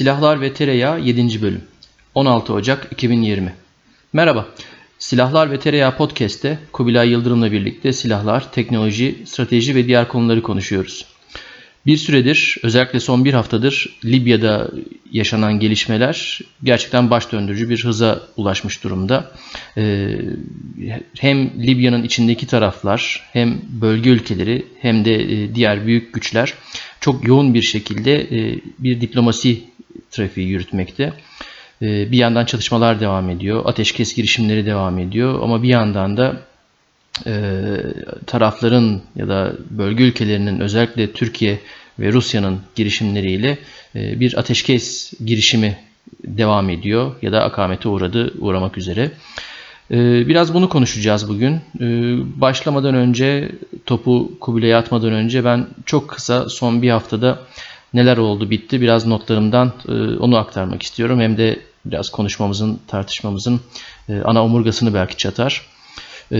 Silahlar ve Tereyağı 7. Bölüm 16 Ocak 2020 Merhaba, Silahlar ve Tereyağı Podcast'te Kubilay Yıldırım'la birlikte silahlar, teknoloji, strateji ve diğer konuları konuşuyoruz. Bir süredir, özellikle son bir haftadır Libya'da yaşanan gelişmeler gerçekten baş döndürücü bir hıza ulaşmış durumda. Ee, hem Libya'nın içindeki taraflar, hem bölge ülkeleri, hem de e, diğer büyük güçler çok yoğun bir şekilde e, bir diplomasi trafiği yürütmekte. Ee, bir yandan çalışmalar devam ediyor, ateşkes girişimleri devam ediyor ama bir yandan da e, tarafların ya da bölge ülkelerinin özellikle Türkiye ve Rusya'nın girişimleriyle e, bir ateşkes girişimi devam ediyor ya da akamete uğradı, uğramak üzere. E, biraz bunu konuşacağız bugün. E, başlamadan önce, topu Kubilay'a atmadan önce ben çok kısa son bir haftada neler oldu bitti biraz notlarımdan e, onu aktarmak istiyorum. Hem de biraz konuşmamızın, tartışmamızın e, ana omurgasını belki çatar. E,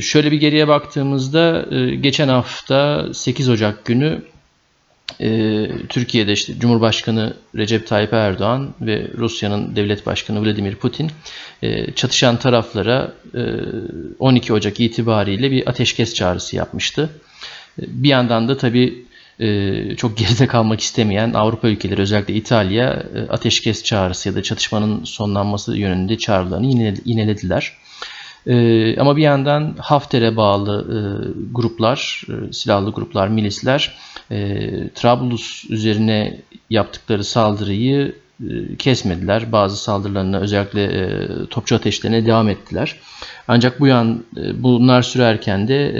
şöyle bir geriye baktığımızda geçen hafta 8 Ocak günü Türkiye'de işte Cumhurbaşkanı Recep Tayyip Erdoğan ve Rusya'nın devlet başkanı Vladimir Putin çatışan taraflara 12 Ocak itibariyle bir ateşkes çağrısı yapmıştı. Bir yandan da tabii çok geride kalmak istemeyen Avrupa ülkeleri özellikle İtalya e, ateşkes çağrısı ya da çatışmanın sonlanması yönünde çağrılarını yinelediler. E, ama bir yandan Hafter'e bağlı gruplar, silahlı gruplar, milisler Trablus üzerine yaptıkları saldırıyı kesmediler. Bazı saldırılarına özellikle topçu ateşlerine devam ettiler. Ancak bu yan bunlar sürerken de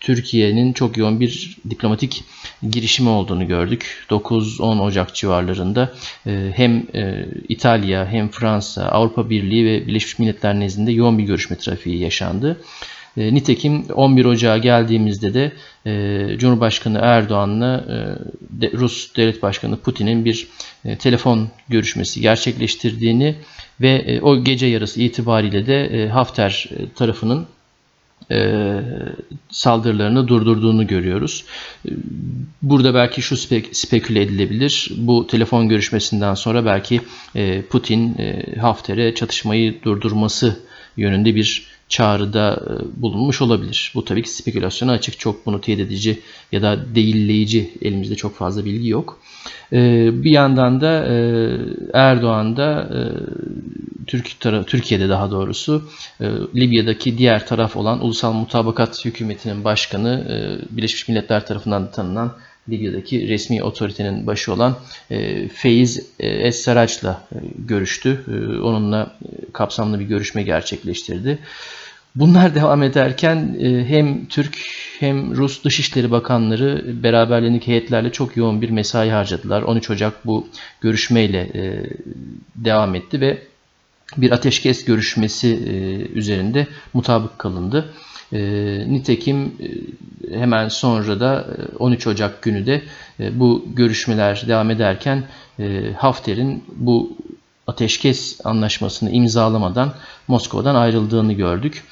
Türkiye'nin çok yoğun bir diplomatik girişimi olduğunu gördük. 9-10 Ocak civarlarında e, hem e, İtalya hem Fransa, Avrupa Birliği ve Birleşmiş Milletler nezdinde yoğun bir görüşme trafiği yaşandı. E, nitekim 11 Ocağı geldiğimizde de Cumhurbaşkanı Erdoğan'la Rus Devlet Başkanı Putin'in bir telefon görüşmesi gerçekleştirdiğini ve o gece yarısı itibariyle de Hafter tarafının e, saldırılarını durdurduğunu görüyoruz. Burada belki şu spek speküle edilebilir. Bu telefon görüşmesinden sonra belki e, Putin e, Hafter'e çatışmayı durdurması yönünde bir çağrıda e, bulunmuş olabilir. Bu tabii ki spekülasyona açık. Çok bunu teyit edici ya da değilleyici elimizde çok fazla bilgi yok. E, bir yandan da e, Erdoğan da Türkiye'de daha doğrusu Libya'daki diğer taraf olan Ulusal Mutabakat Hükümeti'nin başkanı Birleşmiş Milletler tarafından tanınan Libya'daki resmi otoritenin başı olan e, Feiz e, Es-Sarrac'la e, görüştü. E, onunla e, kapsamlı bir görüşme gerçekleştirdi. Bunlar devam ederken e, hem Türk hem Rus Dışişleri Bakanları beraberliğindeki heyetlerle çok yoğun bir mesai harcadılar. 13 Ocak bu görüşmeyle e, devam etti ve bir ateşkes görüşmesi üzerinde mutabık kalındı. E, nitekim e, hemen sonra da 13 e, Ocak günü de e, bu görüşmeler devam ederken e, Hafter'in bu ateşkes anlaşmasını imzalamadan Moskova'dan ayrıldığını gördük.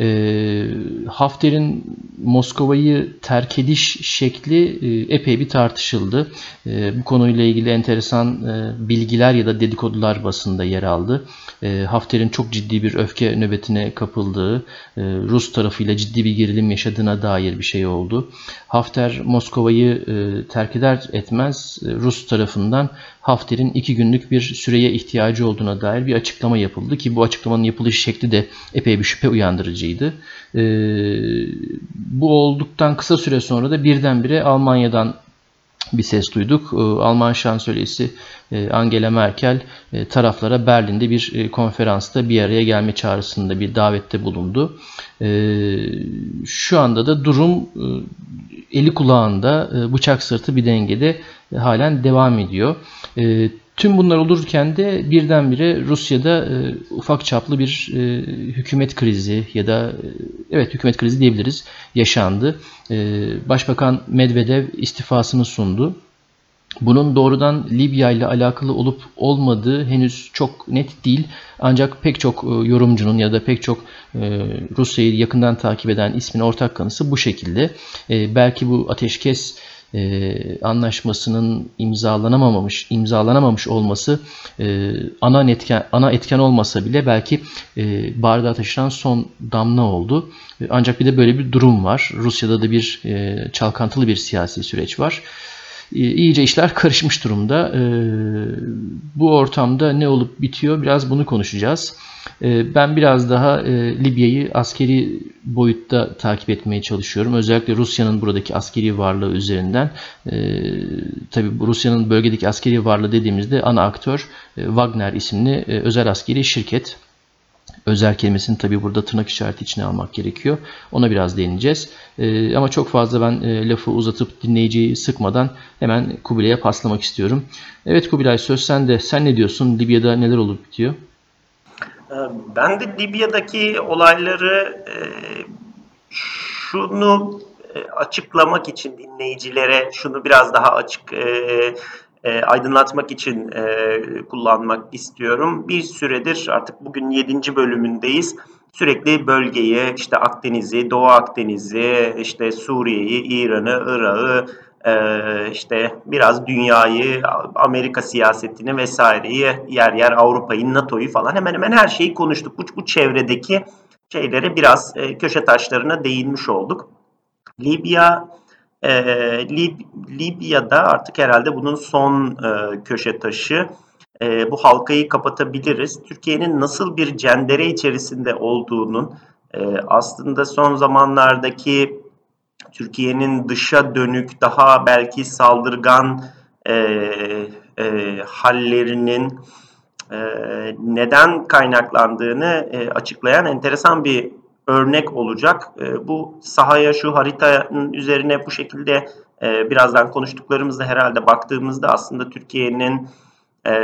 E, Hafter'in Moskova'yı terk ediş şekli e, epey bir tartışıldı. E, bu konuyla ilgili enteresan e, bilgiler ya da dedikodular basında yer aldı. E, Hafter'in çok ciddi bir öfke nöbetine kapıldığı, e, Rus tarafıyla ciddi bir gerilim yaşadığına dair bir şey oldu. Hafter Moskova'yı e, terk eder etmez e, Rus tarafından Hafter'in iki günlük bir süreye ihtiyacı olduğuna dair bir açıklama yapıldı ki bu açıklamanın yapılış şekli de epey bir şüphe uyandırıcıydı. E, bu olduktan kısa süre sonra da birdenbire Almanya'dan bir ses duyduk. E, Alman şansölyesi e, Angela Merkel e, taraflara Berlin'de bir konferansta bir araya gelme çağrısında bir davette bulundu. Şu anda da durum eli kulağında bıçak sırtı bir dengede halen devam ediyor. Tüm bunlar olurken de birdenbire Rusya'da e, ufak çaplı bir e, hükümet krizi ya da e, evet hükümet krizi diyebiliriz yaşandı. E, Başbakan Medvedev istifasını sundu. Bunun doğrudan Libya ile alakalı olup olmadığı henüz çok net değil. Ancak pek çok e, yorumcunun ya da pek çok e, Rusya'yı yakından takip eden ismin ortak kanısı bu şekilde. E, belki bu ateşkes e, anlaşmasının imzalanamamış imzalanamamış olması e, ana etken ana etken olmasa bile belki e, bardağa taşıran son damla oldu. E, ancak bir de böyle bir durum var. Rusya'da da bir e, çalkantılı bir siyasi süreç var. E, iyice işler karışmış durumda. E, bu ortamda ne olup bitiyor biraz bunu konuşacağız. E, ben biraz daha Libya'yı askeri boyutta takip etmeye çalışıyorum. Özellikle Rusya'nın buradaki askeri varlığı üzerinden. Tabi Rusya'nın bölgedeki askeri varlığı dediğimizde ana aktör Wagner isimli özel askeri şirket. Özel kelimesini tabi burada tırnak işareti içine almak gerekiyor. Ona biraz değineceğiz. E, ama çok fazla ben e, lafı uzatıp dinleyiciyi sıkmadan hemen Kubilay'a paslamak istiyorum. Evet Kubilay söz sende. Sen ne diyorsun? Libya'da neler olup bitiyor? Ee, ben de Libya'daki olayları e, şunu e, açıklamak için dinleyicilere şunu biraz daha açık e, e, aydınlatmak için e, kullanmak istiyorum. Bir süredir artık bugün 7. bölümündeyiz. Sürekli bölgeyi, işte Akdeniz'i, Doğu Akdeniz'i, işte Suriye'yi, İran'ı, Irak'ı, e, işte biraz dünyayı, Amerika siyasetini vesaireyi, yer yer Avrupa'yı, NATO'yu falan hemen hemen her şeyi konuştuk. Bu, bu çevredeki şeylere biraz e, köşe taşlarına değinmiş olduk. Libya e, Lib Libya'da artık herhalde bunun son e, köşe taşı. E, bu halkayı kapatabiliriz. Türkiye'nin nasıl bir cendere içerisinde olduğunun e, aslında son zamanlardaki Türkiye'nin dışa dönük daha belki saldırgan e, e, hallerinin e, neden kaynaklandığını e, açıklayan enteresan bir örnek olacak. E, bu sahaya şu haritanın üzerine bu şekilde e, birazdan konuştuklarımızda herhalde baktığımızda aslında Türkiye'nin e,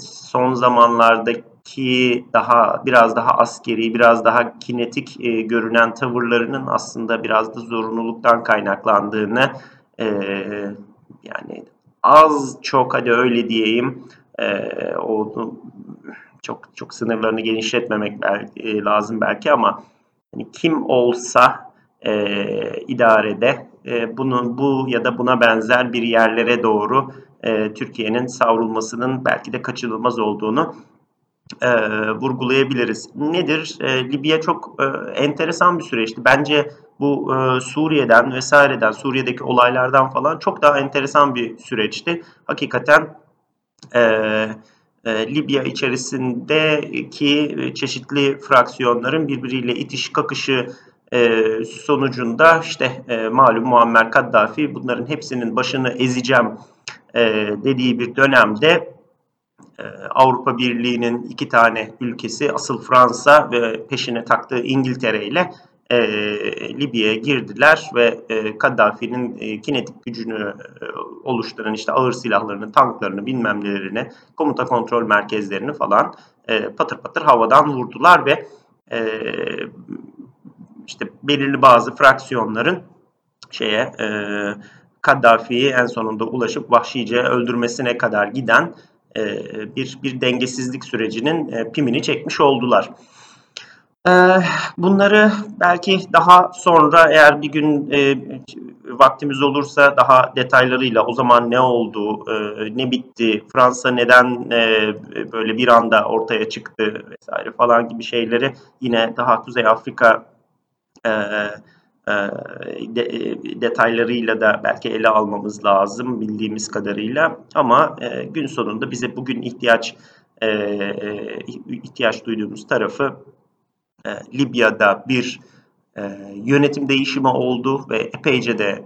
son zamanlardaki daha biraz daha askeri, biraz daha kinetik e, görünen tavırlarının aslında biraz da zorunluluktan kaynaklandığını yani az çok hadi öyle diyeyim o çok çok sınırlarını genişletmemek lazım belki ama yani kim olsa e, idarede e, bunun bu ya da buna benzer bir yerlere doğru e, Türkiye'nin savrulmasının belki de kaçınılmaz olduğunu e, vurgulayabiliriz. Nedir? E, Libya çok e, enteresan bir süreçti. Bence bu e, Suriye'den vesaireden, Suriye'deki olaylardan falan çok daha enteresan bir süreçti. Hakikaten e, e, Libya içerisindeki çeşitli fraksiyonların birbiriyle itiş kakışı e, sonucunda işte e, malum Muammer Kaddafi bunların hepsinin başını ezeceğim e, dediği bir dönemde e, Avrupa Birliği'nin iki tane ülkesi asıl Fransa ve peşine taktığı İngiltere ile e, Libya'ya girdiler ve e, Kaddafi'nin e, kinetik gücünü e, oluşturan işte ağır silahlarını, tanklarını, bilmem nelerini, komuta kontrol merkezlerini falan e, patır patır havadan vurdular ve e, işte belirli bazı fraksiyonların şeye e, Kaddafi'yi en sonunda ulaşıp vahşice öldürmesine kadar giden e, bir bir dengesizlik sürecinin e, pimini çekmiş oldular. Ee, bunları belki daha sonra eğer bir gün e, vaktimiz olursa daha detaylarıyla o zaman ne oldu, e, ne bitti, Fransa neden e, böyle bir anda ortaya çıktı vesaire falan gibi şeyleri yine daha Kuzey Afrika detaylarıyla da belki ele almamız lazım bildiğimiz kadarıyla. Ama gün sonunda bize bugün ihtiyaç ihtiyaç duyduğumuz tarafı e, Libya'da bir e, yönetim değişimi oldu ve epeyce de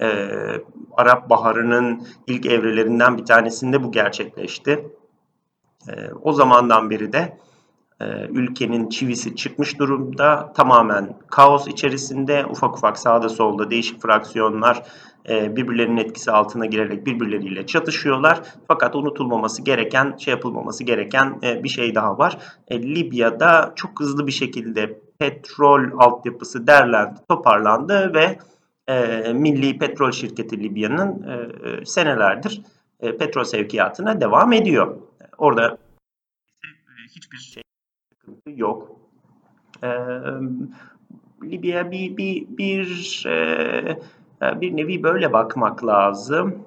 e, Arap Baharı'nın ilk evrelerinden bir tanesinde bu gerçekleşti. E, o zamandan beri de ülkenin çivisi çıkmış durumda. Tamamen kaos içerisinde ufak ufak sağda solda değişik fraksiyonlar e, birbirlerinin etkisi altına girerek birbirleriyle çatışıyorlar. Fakat unutulmaması gereken, şey yapılmaması gereken e, bir şey daha var. Libya'da çok hızlı bir şekilde petrol altyapısı derlendi, toparlandı ve Milli Petrol Şirketi Libya'nın senelerdir petrol sevkiyatına devam ediyor. Orada hiçbir şey sıkıntı yok. Libya bir bir bir e, bir nevi böyle bakmak lazım.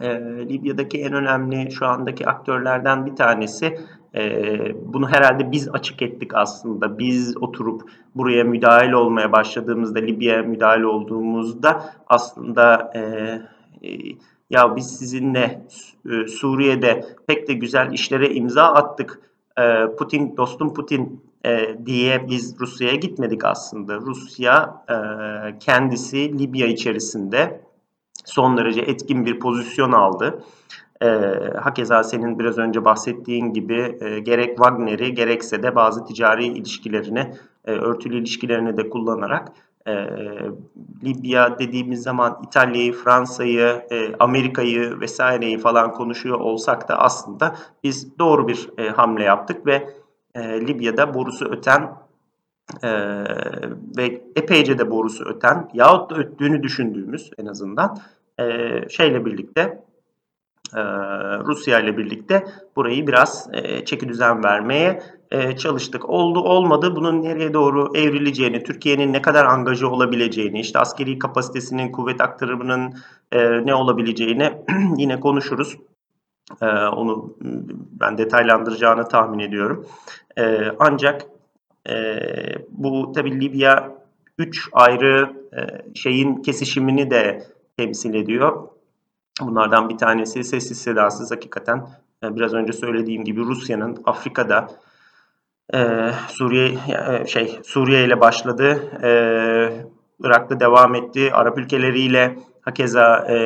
E, Libya'daki en önemli şu andaki aktörlerden bir tanesi e, bunu herhalde biz açık ettik aslında. Biz oturup buraya müdahale olmaya başladığımızda, Libya'ya müdahale olduğumuzda aslında e, e, ya biz sizinle e, Suriye'de pek de güzel işlere imza attık. E, Putin, dostum Putin e, diye biz Rusya'ya gitmedik aslında. Rusya e, kendisi Libya içerisinde son derece etkin bir pozisyon aldı. E, hakeza senin biraz önce bahsettiğin gibi gerek Wagner'i gerekse de bazı ticari ilişkilerini, örtülü ilişkilerini de kullanarak e, Libya dediğimiz zaman İtalya'yı, Fransa'yı, e, Amerika'yı vesaireyi falan konuşuyor olsak da aslında biz doğru bir e, hamle yaptık ve e, Libya'da borusu öten e, ve epeyce de borusu öten yahut da öttüğünü düşündüğümüz en azından e, şeyle birlikte e, Rusya ile birlikte burayı biraz e, çeki düzen vermeye e, çalıştık. Oldu olmadı bunun nereye doğru evrileceğini, Türkiye'nin ne kadar angaja olabileceğini, işte askeri kapasitesinin, kuvvet aktarımının e, ne olabileceğini yine konuşuruz. E, onu ben detaylandıracağını tahmin ediyorum. Ancak bu tabi Libya 3 ayrı şeyin kesişimini de temsil ediyor. Bunlardan bir tanesi sessiz sedasız hakikaten e, biraz önce söylediğim gibi Rusya'nın Afrika'da e, Suriye e, şey Suriye ile başladı, e, Irak'ta devam etti, Arap ülkeleriyle hakeza e,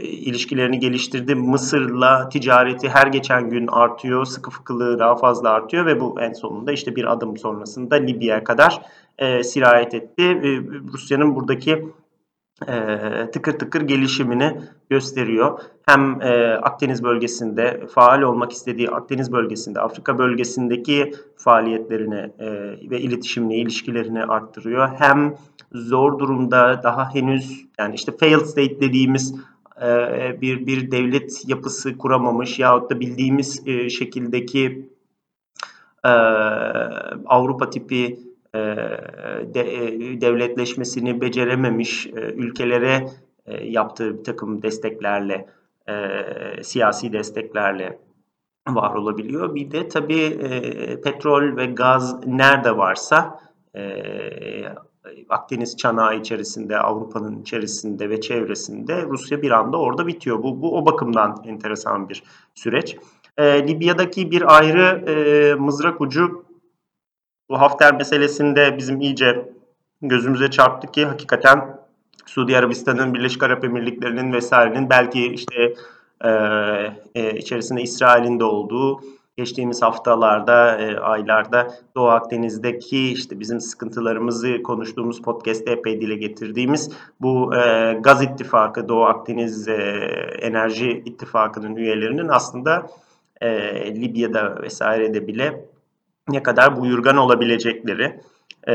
ilişkilerini geliştirdi. Mısır'la ticareti her geçen gün artıyor, sıkı fıkılığı daha fazla artıyor ve bu en sonunda işte bir adım sonrasında Libya'ya kadar e, sirayet etti. E, Rusya'nın buradaki e, tıkır tıkır gelişimini gösteriyor. Hem e, Akdeniz bölgesinde faal olmak istediği Akdeniz bölgesinde, Afrika bölgesindeki faaliyetlerini e, ve iletişimini, ilişkilerini arttırıyor. Hem zor durumda daha henüz yani işte failed state dediğimiz e, bir bir devlet yapısı kuramamış yahut da bildiğimiz e, şekildeki e, Avrupa tipi de, e, devletleşmesini becerememiş e, ülkelere yaptığı bir takım desteklerle, siyasi desteklerle var olabiliyor. Bir de tabii petrol ve gaz nerede varsa Akdeniz çanağı içerisinde, Avrupa'nın içerisinde ve çevresinde Rusya bir anda orada bitiyor. Bu, bu o bakımdan enteresan bir süreç. E, Libya'daki bir ayrı e, mızrak ucu bu Hafter meselesinde bizim iyice gözümüze çarptı ki hakikaten Suudi Arabistan'ın, Birleşik Arap Emirlikleri'nin vesairenin belki işte e, e, içerisinde İsrail'in de olduğu geçtiğimiz haftalarda, e, aylarda Doğu Akdeniz'deki işte bizim sıkıntılarımızı konuştuğumuz podcast'te epey dile getirdiğimiz bu e, gaz ittifakı, Doğu Akdeniz e, Enerji İttifakı'nın üyelerinin aslında e, Libya'da vesairede bile ne kadar buyurgan olabilecekleri, e,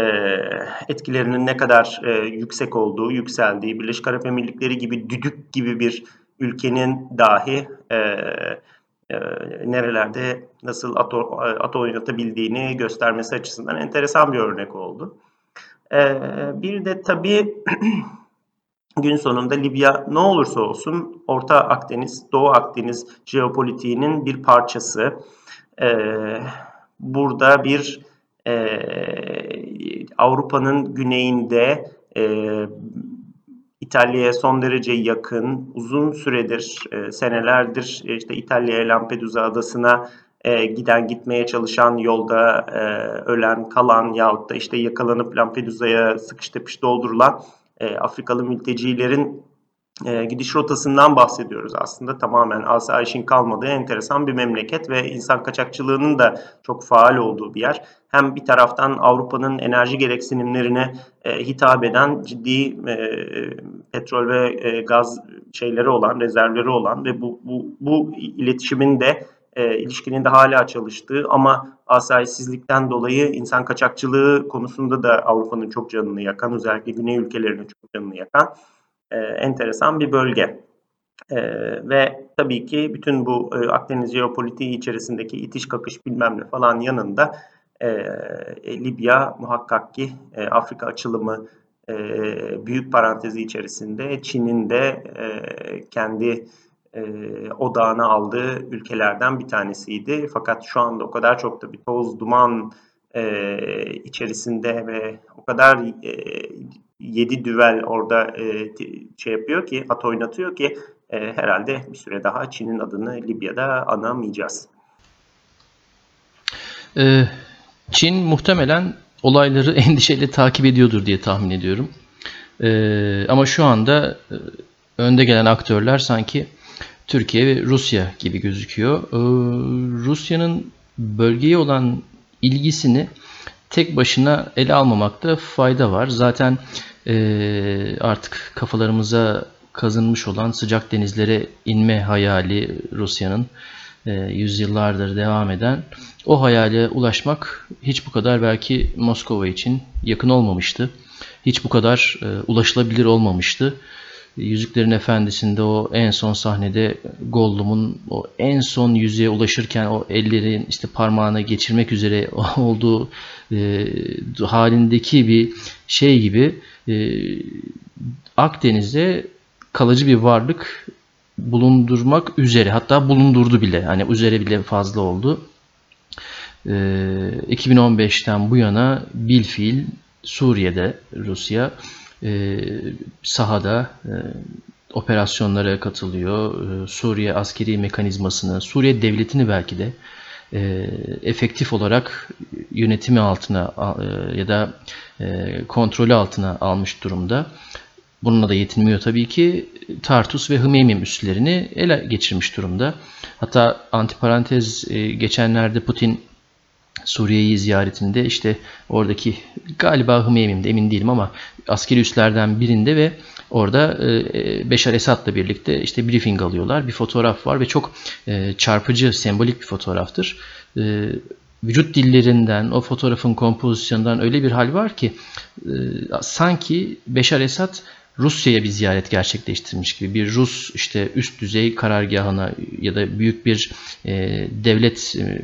etkilerinin ne kadar e, yüksek olduğu, yükseldiği, Birleşik Arap Emirlikleri gibi düdük gibi bir ülkenin dahi e, nerelerde nasıl ato, ato oynatabildiğini göstermesi açısından enteresan bir örnek oldu. bir de tabii gün sonunda Libya ne olursa olsun Orta Akdeniz, Doğu Akdeniz jeopolitiğinin bir parçası. Ee, burada bir e, Avrupa'nın güneyinde e, İtalya'ya son derece yakın, uzun süredir, e, senelerdir e, işte İtalya'ya Lampedusa adasına e, giden gitmeye çalışan yolda e, ölen, kalan yahut da işte yakalanıp Lampedusa'ya sıkış tepiş doldurulan e, Afrikalı mültecilerin e, gidiş rotasından bahsediyoruz aslında. Tamamen asayişin kalmadığı enteresan bir memleket ve insan kaçakçılığının da çok faal olduğu bir yer. Hem bir taraftan Avrupa'nın enerji gereksinimlerine e, hitap eden ciddi e, petrol ve e, gaz şeyleri olan, rezervleri olan ve bu, bu, bu iletişimin de e, ilişkinin de hala çalıştığı ama asayişsizlikten dolayı insan kaçakçılığı konusunda da Avrupa'nın çok canını yakan, özellikle güney ülkelerinin çok canını yakan e, enteresan bir bölge. E, ve tabii ki bütün bu e, Akdeniz jeopolitiği içerisindeki itiş kakış bilmem ne falan yanında e, e, Libya muhakkak ki e, Afrika açılımı e, büyük parantezi içerisinde Çin'in de e, kendi e, odağına aldığı ülkelerden bir tanesiydi. Fakat şu anda o kadar çok da bir toz duman e, içerisinde ve o kadar e, yedi düvel orada e, şey yapıyor ki, at oynatıyor ki e, herhalde bir süre daha Çin'in adını Libya'da anamayacağız. Ee, Çin muhtemelen olayları endişeyle takip ediyordur diye tahmin ediyorum. Ee, ama şu anda e, önde gelen aktörler sanki Türkiye ve Rusya gibi gözüküyor. Ee, Rusya'nın bölgeye olan ilgisini tek başına ele almamakta fayda var. Zaten e, artık kafalarımıza kazınmış olan sıcak denizlere inme hayali Rusya'nın e, yüzyıllardır devam eden o hayale ulaşmak hiç bu kadar belki Moskova için yakın olmamıştı. Hiç bu kadar e, ulaşılabilir olmamıştı. Yüzüklerin Efendisi'nde o en son sahnede Gollum'un o en son yüzeye ulaşırken o ellerin işte parmağına geçirmek üzere olduğu e, halindeki bir şey gibi e, Akdeniz'de kalıcı bir varlık bulundurmak üzere hatta bulundurdu bile hani üzere bile fazla oldu. E, 2015'ten bu yana bilfiil Suriye'de Rusya e, sahada e, operasyonlara katılıyor. Suriye askeri mekanizmasını, Suriye devletini belki de e, efektif olarak yönetimi altına e, ya da e, kontrolü altına almış durumda. Bununla da yetinmiyor tabii ki. Tartus ve Hmeymim üslerini ele geçirmiş durumda. Hatta antiparantez e, geçenlerde Putin Suriye'yi ziyaretinde işte oradaki galiba Hmeymim'de emin değilim ama askeri üslerden birinde ve orada e, Beşar Esad'la birlikte işte briefing alıyorlar. Bir fotoğraf var ve çok e, çarpıcı, sembolik bir fotoğraftır. E, vücut dillerinden, o fotoğrafın kompozisyonundan öyle bir hal var ki sanki Beşar Esad Rusya'ya bir ziyaret gerçekleştirmiş gibi bir Rus işte üst düzey karargahına ya da büyük bir e, devlet e,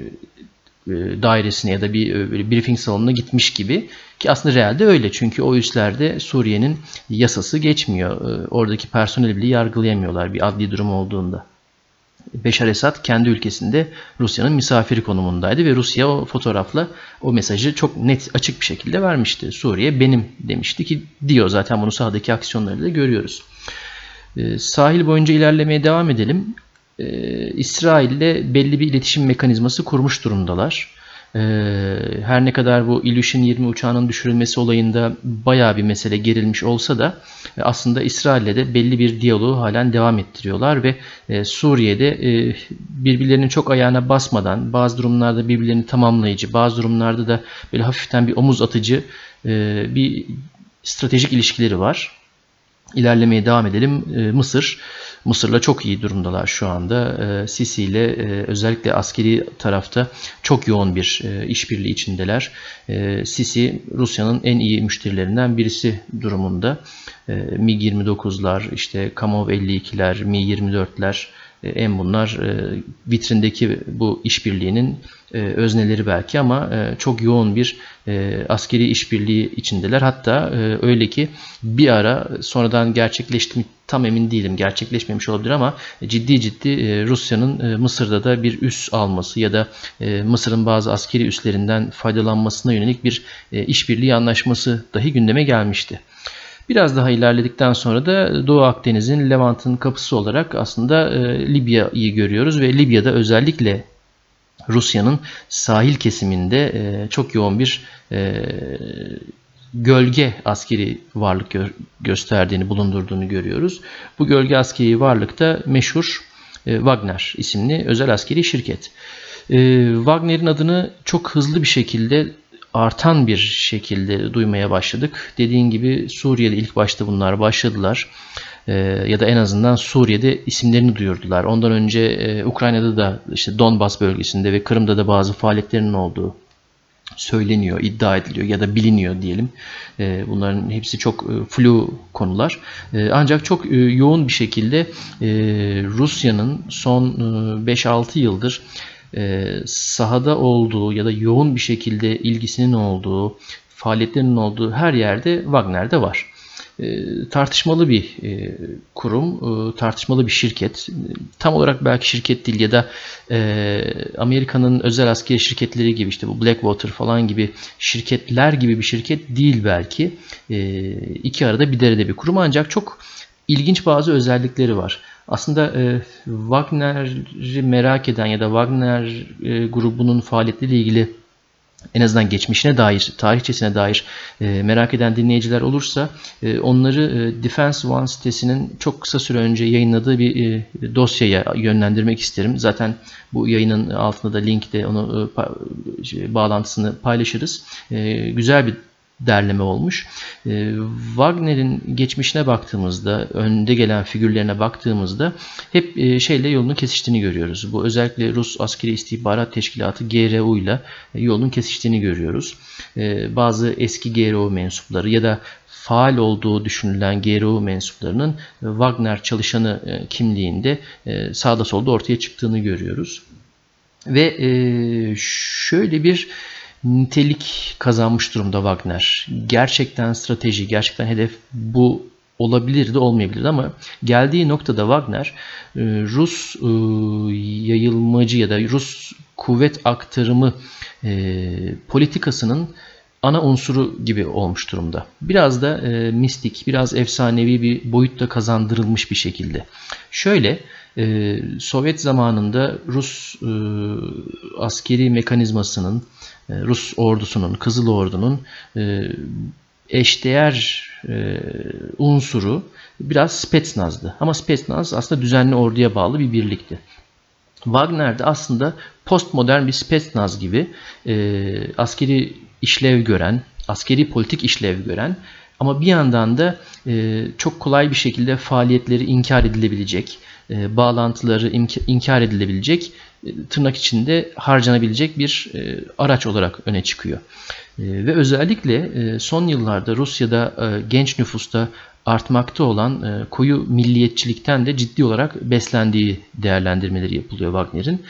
dairesine ya da bir böyle briefing salonuna gitmiş gibi ki aslında realde öyle çünkü o üslerde Suriye'nin yasası geçmiyor. Oradaki personeli bile yargılayamıyorlar bir adli durum olduğunda. Beşar Esad kendi ülkesinde Rusya'nın misafiri konumundaydı ve Rusya o fotoğrafla o mesajı çok net açık bir şekilde vermişti. Suriye benim demişti ki diyor zaten bunu sahadaki aksiyonları da görüyoruz. Sahil boyunca ilerlemeye devam edelim. Ee, İsrail'le belli bir iletişim mekanizması kurmuş durumdalar. Ee, her ne kadar bu Ilyushin 20 uçağının düşürülmesi olayında bayağı bir mesele gerilmiş olsa da e, aslında İsrail'le de belli bir diyaloğu halen devam ettiriyorlar ve e, Suriye'de e, birbirlerinin çok ayağına basmadan bazı durumlarda birbirlerini tamamlayıcı bazı durumlarda da böyle hafiften bir omuz atıcı bir stratejik ilişkileri var. İlerlemeye devam edelim. Mısır Mısır'la çok iyi durumdalar şu anda. E, Sisi ile e, özellikle askeri tarafta çok yoğun bir e, işbirliği içindeler. E, Sisi Rusya'nın en iyi müşterilerinden birisi durumunda. E, MiG-29'lar, işte Kamov 52'ler, Mi-24'ler e, en bunlar e, vitrindeki bu işbirliğinin e, özneleri belki ama çok yoğun bir askeri işbirliği içindeler. Hatta öyle ki bir ara sonradan gerçekleşti mi tam emin değilim gerçekleşmemiş olabilir ama ciddi ciddi Rusya'nın Mısır'da da bir üs alması ya da Mısır'ın bazı askeri üslerinden faydalanmasına yönelik bir işbirliği anlaşması dahi gündeme gelmişti. Biraz daha ilerledikten sonra da Doğu Akdeniz'in Levant'ın kapısı olarak aslında e, Libya'yı görüyoruz ve Libya'da özellikle Rusya'nın sahil kesiminde e, çok yoğun bir e, gölge askeri varlık gö gösterdiğini, bulundurduğunu görüyoruz. Bu gölge askeri varlık da meşhur Wagner isimli özel askeri şirket. Wagner'in adını çok hızlı bir şekilde artan bir şekilde duymaya başladık. Dediğin gibi Suriye'de ilk başta bunlar başladılar. Ee, ya da en azından Suriye'de isimlerini duyurdular. Ondan önce e, Ukrayna'da da işte Donbas bölgesinde ve Kırım'da da bazı faaliyetlerinin olduğu söyleniyor, iddia ediliyor ya da biliniyor diyelim. Ee, bunların hepsi çok e, flu konular. Ee, ancak çok e, yoğun bir şekilde Rusya'nın son 5-6 yıldır e, sahada olduğu ya da yoğun bir şekilde ilgisinin olduğu, faaliyetlerinin olduğu her yerde Wagner'de var. e, tartışmalı bir e, kurum, e, tartışmalı bir şirket. Tam olarak belki şirket değil ya da e, Amerika'nın özel askeri şirketleri gibi işte bu Blackwater falan gibi şirketler gibi bir şirket değil belki. E, iki arada bir derede bir kurum ancak çok ilginç bazı özellikleri var. Aslında e, Wagner'i merak eden ya da Wagner e, grubunun faaliyetleriyle ilgili en azından geçmişine dair, tarihçesine dair e, merak eden dinleyiciler olursa e, onları e, Defense One sitesinin çok kısa süre önce yayınladığı bir e, dosyaya yönlendirmek isterim. Zaten bu yayının altında da linkte onu e, pa, şey, bağlantısını paylaşırız. E, güzel bir derleme olmuş. E, Wagner'in geçmişine baktığımızda, önde gelen figürlerine baktığımızda hep e, şeyle yolunu kesiştiğini görüyoruz. Bu özellikle Rus Askeri İstihbarat Teşkilatı GRU ile yolun kesiştiğini görüyoruz. E, bazı eski GRU mensupları ya da faal olduğu düşünülen GRU mensuplarının Wagner çalışanı kimliğinde sağda solda ortaya çıktığını görüyoruz. Ve şöyle bir nitelik kazanmış durumda Wagner. Gerçekten strateji, gerçekten hedef bu olabilirdi olmayabilirdi ama geldiği noktada Wagner e, Rus e, yayılmacı ya da Rus kuvvet aktarımı e, politikasının ana unsuru gibi olmuş durumda. Biraz da mistik, biraz efsanevi bir boyutta kazandırılmış bir şekilde. Şöyle Sovyet zamanında Rus askeri mekanizmasının e, Rus ordusunun, Kızıl Ordu'nun e, eşdeğer e, unsuru biraz Spetsnaz'dı. Ama Spetsnaz aslında düzenli orduya bağlı bir birlikti. Wagner de aslında postmodern bir Spetsnaz gibi askeri işlev gören, askeri politik işlev gören ama bir yandan da çok kolay bir şekilde faaliyetleri inkar edilebilecek, bağlantıları inkar edilebilecek e, tırnak içinde harcanabilecek bir e, araç olarak öne çıkıyor. E, ve özellikle son yıllarda Rusya'da genç nüfusta artmakta olan koyu milliyetçilikten de ciddi olarak beslendiği değerlendirmeleri yapılıyor Wagner'in.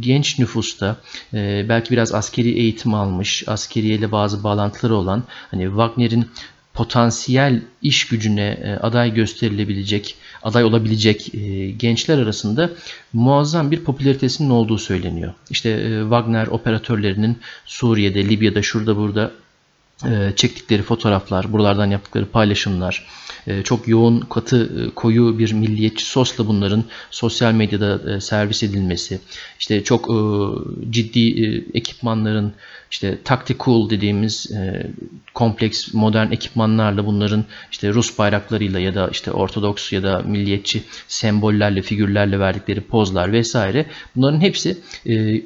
Genç nüfusta belki biraz askeri eğitim almış, askeriyeyle bazı bağlantıları olan hani Wagner'in potansiyel iş gücüne aday gösterilebilecek aday olabilecek e, gençler arasında muazzam bir popülaritesinin olduğu söyleniyor. İşte e, Wagner operatörlerinin Suriye'de, Libya'da, şurada burada çektikleri fotoğraflar, buralardan yaptıkları paylaşımlar, e, çok yoğun, katı, e, koyu bir milliyetçi sosla bunların sosyal medyada servis edilmesi, işte çok ciddi ekipmanların, işte tactical dediğimiz kompleks modern ekipmanlarla bunların işte Rus bayraklarıyla ya da işte Ortodoks ya da milliyetçi sembollerle, figürlerle verdikleri pozlar vesaire bunların hepsi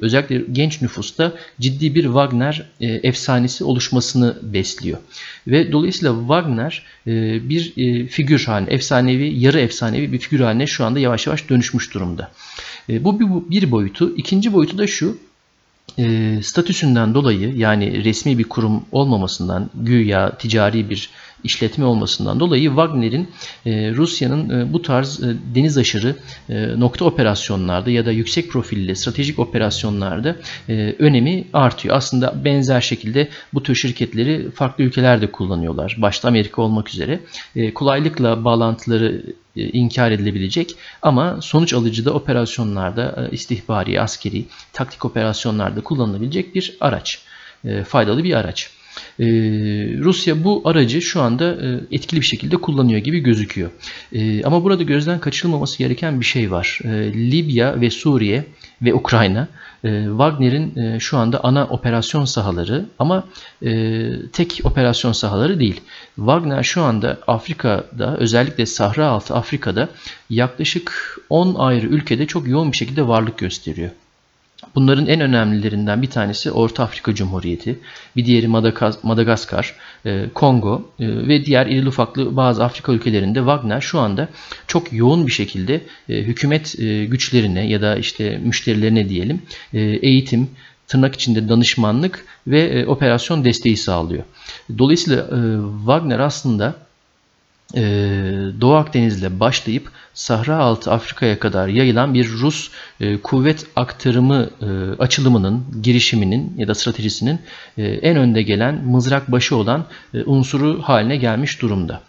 özellikle genç nüfusta ciddi bir Wagner efsanesi oluşmasını besliyor. Ve dolayısıyla Wagner e, bir e, figür haline, efsanevi, yarı efsanevi bir figür haline şu anda yavaş yavaş dönüşmüş durumda. E, bu bir boyutu. İkinci boyutu da şu, statüsünden dolayı yani resmi bir kurum olmamasından güya ticari bir işletme olmasından dolayı Wagner'in e, Rusya'nın e, bu tarz e, deniz aşırı nokta operasyonlarda ya da yüksek profilli stratejik operasyonlarda önemi artıyor. Aslında benzer şekilde bu tür şirketleri farklı ülkelerde kullanıyorlar. Başta Amerika olmak üzere. Kolaylıkla bağlantıları inkar edilebilecek ama sonuç alıcı da operasyonlarda istihbari, askeri, taktik operasyonlarda kullanılabilecek bir araç. Faydalı bir araç. Ee, Rusya bu aracı şu anda e, etkili bir şekilde kullanıyor gibi gözüküyor. Ee, ama burada gözden kaçırılmaması gereken bir şey var. Ee, Libya ve Suriye ve Ukrayna e, Wagner'in e, şu anda ana operasyon sahaları ama tek operasyon sahaları değil. Wagner şu anda Afrika'da özellikle Sahra altı Afrika'da yaklaşık 10 ayrı ülkede çok yoğun bir şekilde varlık gösteriyor. Bunların en önemlilerinden bir tanesi Orta Afrika Cumhuriyeti, bir diğeri Madagaskar, e, Kongo e, ve diğer iri ufaklı bazı Afrika ülkelerinde Wagner şu anda çok yoğun bir şekilde e, hükümet güçlerine ya da işte müşterilerine diyelim eğitim, tırnak içinde danışmanlık ve operasyon desteği sağlıyor. Dolayısıyla Wagner aslında e, Doğu Akdeniz'le başlayıp Sahra altı Afrika'ya kadar yayılan bir Rus e, kuvvet aktarımı e, açılımının, girişiminin ya da stratejisinin e, en önde gelen mızrak başı olan e, unsuru haline gelmiş durumda.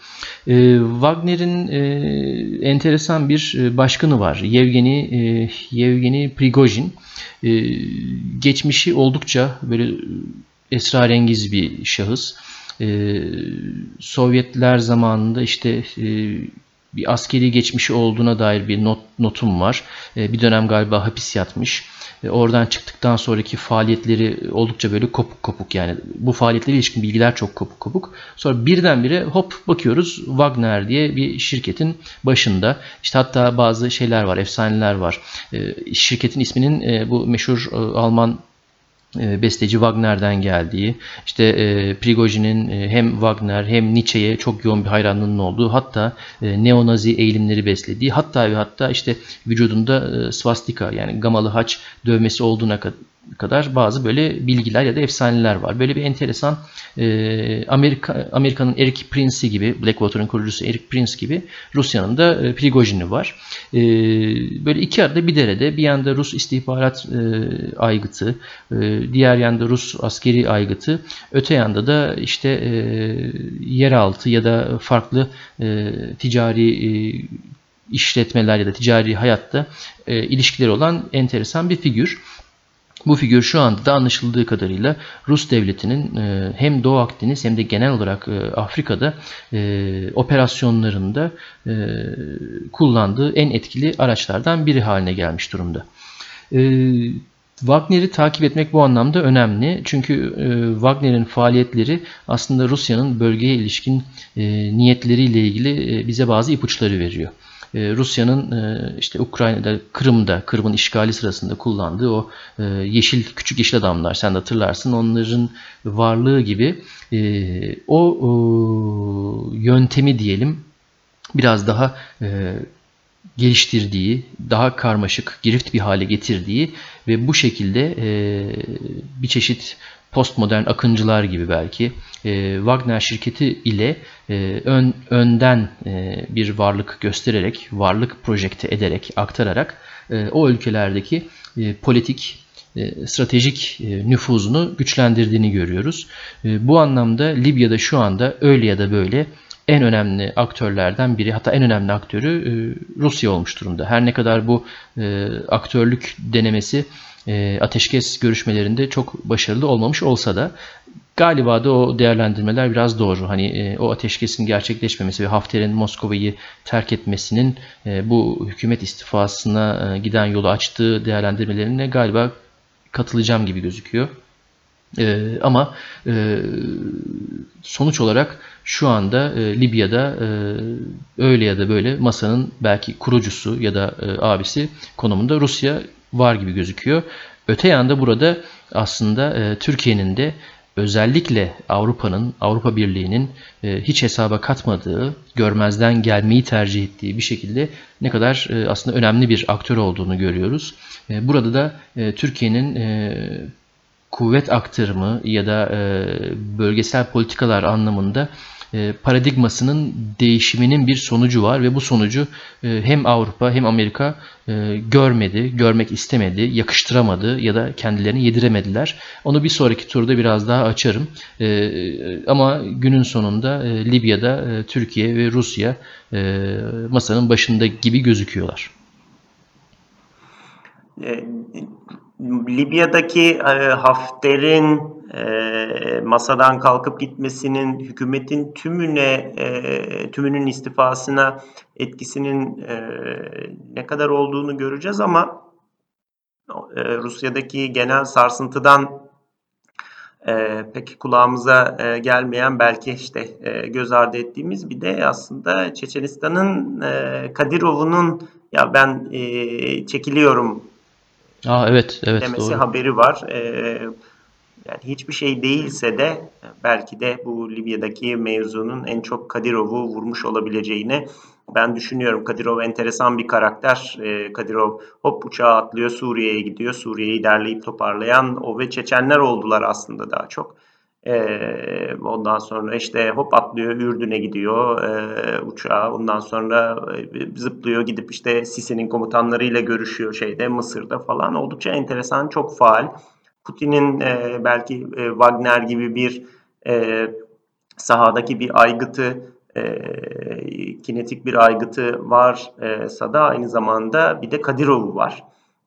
E, Wagner'in e, enteresan bir e, başkanı var. Yevgeni e, Yevgeni Prigojin. E, geçmişi oldukça böyle esrarengiz bir şahıs. Ee, Sovyetler zamanında işte e, bir askeri geçmişi olduğuna dair bir not, notum var. E, bir dönem galiba hapis yatmış. E, oradan çıktıktan sonraki faaliyetleri oldukça böyle kopuk kopuk yani bu faaliyetlere ilişkin bilgiler çok kopuk kopuk. Sonra birdenbire hop bakıyoruz Wagner diye bir şirketin başında. İşte hatta bazı şeyler var, efsaneler var. E, şirketin isminin bu meşhur Alman besteci Wagner'den geldiği, işte e, Prigojin'in e, hem Wagner hem Nietzsche'ye çok yoğun bir hayranlığının olduğu, hatta e, neonazi eğilimleri beslediği, hatta ve hatta işte vücudunda e, swastika yani gamalı haç dövmesi olduğuna kadar bazı böyle bilgiler ya da efsaneler var. Böyle bir enteresan e, Amerika Amerika'nın Eric Prince'i gibi, Blackwater'ın kurucusu Eric Prince gibi Rusya'nın da e, Prigojin'i var. E, böyle iki arada bir derede bir yanda Rus istihbarat e, aygıtı, e, diğer yanda Rus askeri aygıtı, öte yanda da işte e, yeraltı ya da farklı e, ticari e, işletmeler ya da ticari hayatta e, ilişkileri olan enteresan bir figür. Bu figür şu anda da anlaşıldığı kadarıyla Rus devletinin e, hem Doğu Akdeniz hem de genel olarak e, Afrika'da e, operasyonlarında kullandığı en etkili araçlardan biri haline gelmiş durumda. Wagner'i takip etmek bu anlamda önemli. Çünkü Wagner'in faaliyetleri aslında Rusya'nın bölgeye ilişkin niyetleriyle ilgili bize bazı ipuçları veriyor. Ee, Rusya'nın e, işte Ukrayna'da, Kırım'da, Kırım'ın işgali sırasında kullandığı o e, yeşil küçük yeşil adamlar sen de hatırlarsın onların varlığı gibi e, o yöntemi diyelim biraz daha geliştirdiği, daha karmaşık, girift bir hale getirdiği ve bu şekilde bir çeşit postmodern akıncılar gibi belki e, Wagner şirketi ile e, ön, önden e, bir varlık göstererek, varlık projekte ederek, aktararak e, o ülkelerdeki e, politik, e, stratejik e, nüfuzunu güçlendirdiğini görüyoruz. E, bu anlamda Libya'da şu anda öyle ya da böyle en önemli aktörlerden biri hatta en önemli aktörü Rusya olmuş durumda. Her ne kadar bu aktörlük denemesi e, ateşkes görüşmelerinde çok başarılı olmamış olsa da galiba da o değerlendirmeler biraz doğru. Hani e, o ateşkesin gerçekleşmemesi ve Hafter'in Moskova'yı terk etmesinin e, bu hükümet istifasına e, giden yolu açtığı değerlendirmelerine galiba katılacağım gibi gözüküyor. E, ama e, sonuç olarak şu anda e, Libya'da e, öyle ya da böyle masanın belki kurucusu ya da e, abisi konumunda Rusya var gibi gözüküyor. Öte yanda burada aslında e, Türkiye'nin de özellikle Avrupa'nın, Avrupa Birliği'nin e, hiç hesaba katmadığı, görmezden gelmeyi tercih ettiği bir şekilde ne kadar e, aslında önemli bir aktör olduğunu görüyoruz. E, burada da e, Türkiye'nin e, kuvvet aktarımı ya da e, bölgesel politikalar anlamında paradigmasının değişiminin bir sonucu var ve bu sonucu e, hem Avrupa hem Amerika e, görmedi, görmek istemedi, yakıştıramadı ya da kendilerini yediremediler. Onu bir sonraki turda biraz daha açarım. Ama günün sonunda Libya'da Türkiye ve Rusya masanın başında gibi gözüküyorlar. Libya'daki Hafter'in e, masadan kalkıp gitmesinin hükümetin tümüne e, tümünün istifasına etkisinin e, ne kadar olduğunu göreceğiz ama e, Rusya'daki genel sarsıntıdan e, pek kulağımıza e, gelmeyen belki işte e, göz ardı ettiğimiz bir de aslında Çeçenistan'ın e, Kadirov'un ya ben e, çekiliyorum Aa, evet, evet, demesi doğru. haberi var. E, yani hiçbir şey değilse de belki de bu Libya'daki mevzunun en çok Kadirov'u vurmuş olabileceğini ben düşünüyorum. Kadirov enteresan bir karakter. Ee, Kadirov hop uçağa atlıyor Suriye'ye gidiyor. Suriye'yi derleyip toparlayan o ve Çeçenler oldular aslında daha çok. Ee, ondan sonra işte hop atlıyor Ürdün'e gidiyor e, uçağa. Ondan sonra e, zıplıyor gidip işte Sisi'nin komutanlarıyla görüşüyor şeyde Mısır'da falan. Oldukça enteresan, çok faal. Putin'in e, belki e, Wagner gibi bir e, sahadaki bir aygıtı e, kinetik bir aygıtı varsa da aynı zamanda bir de Kadirov'u var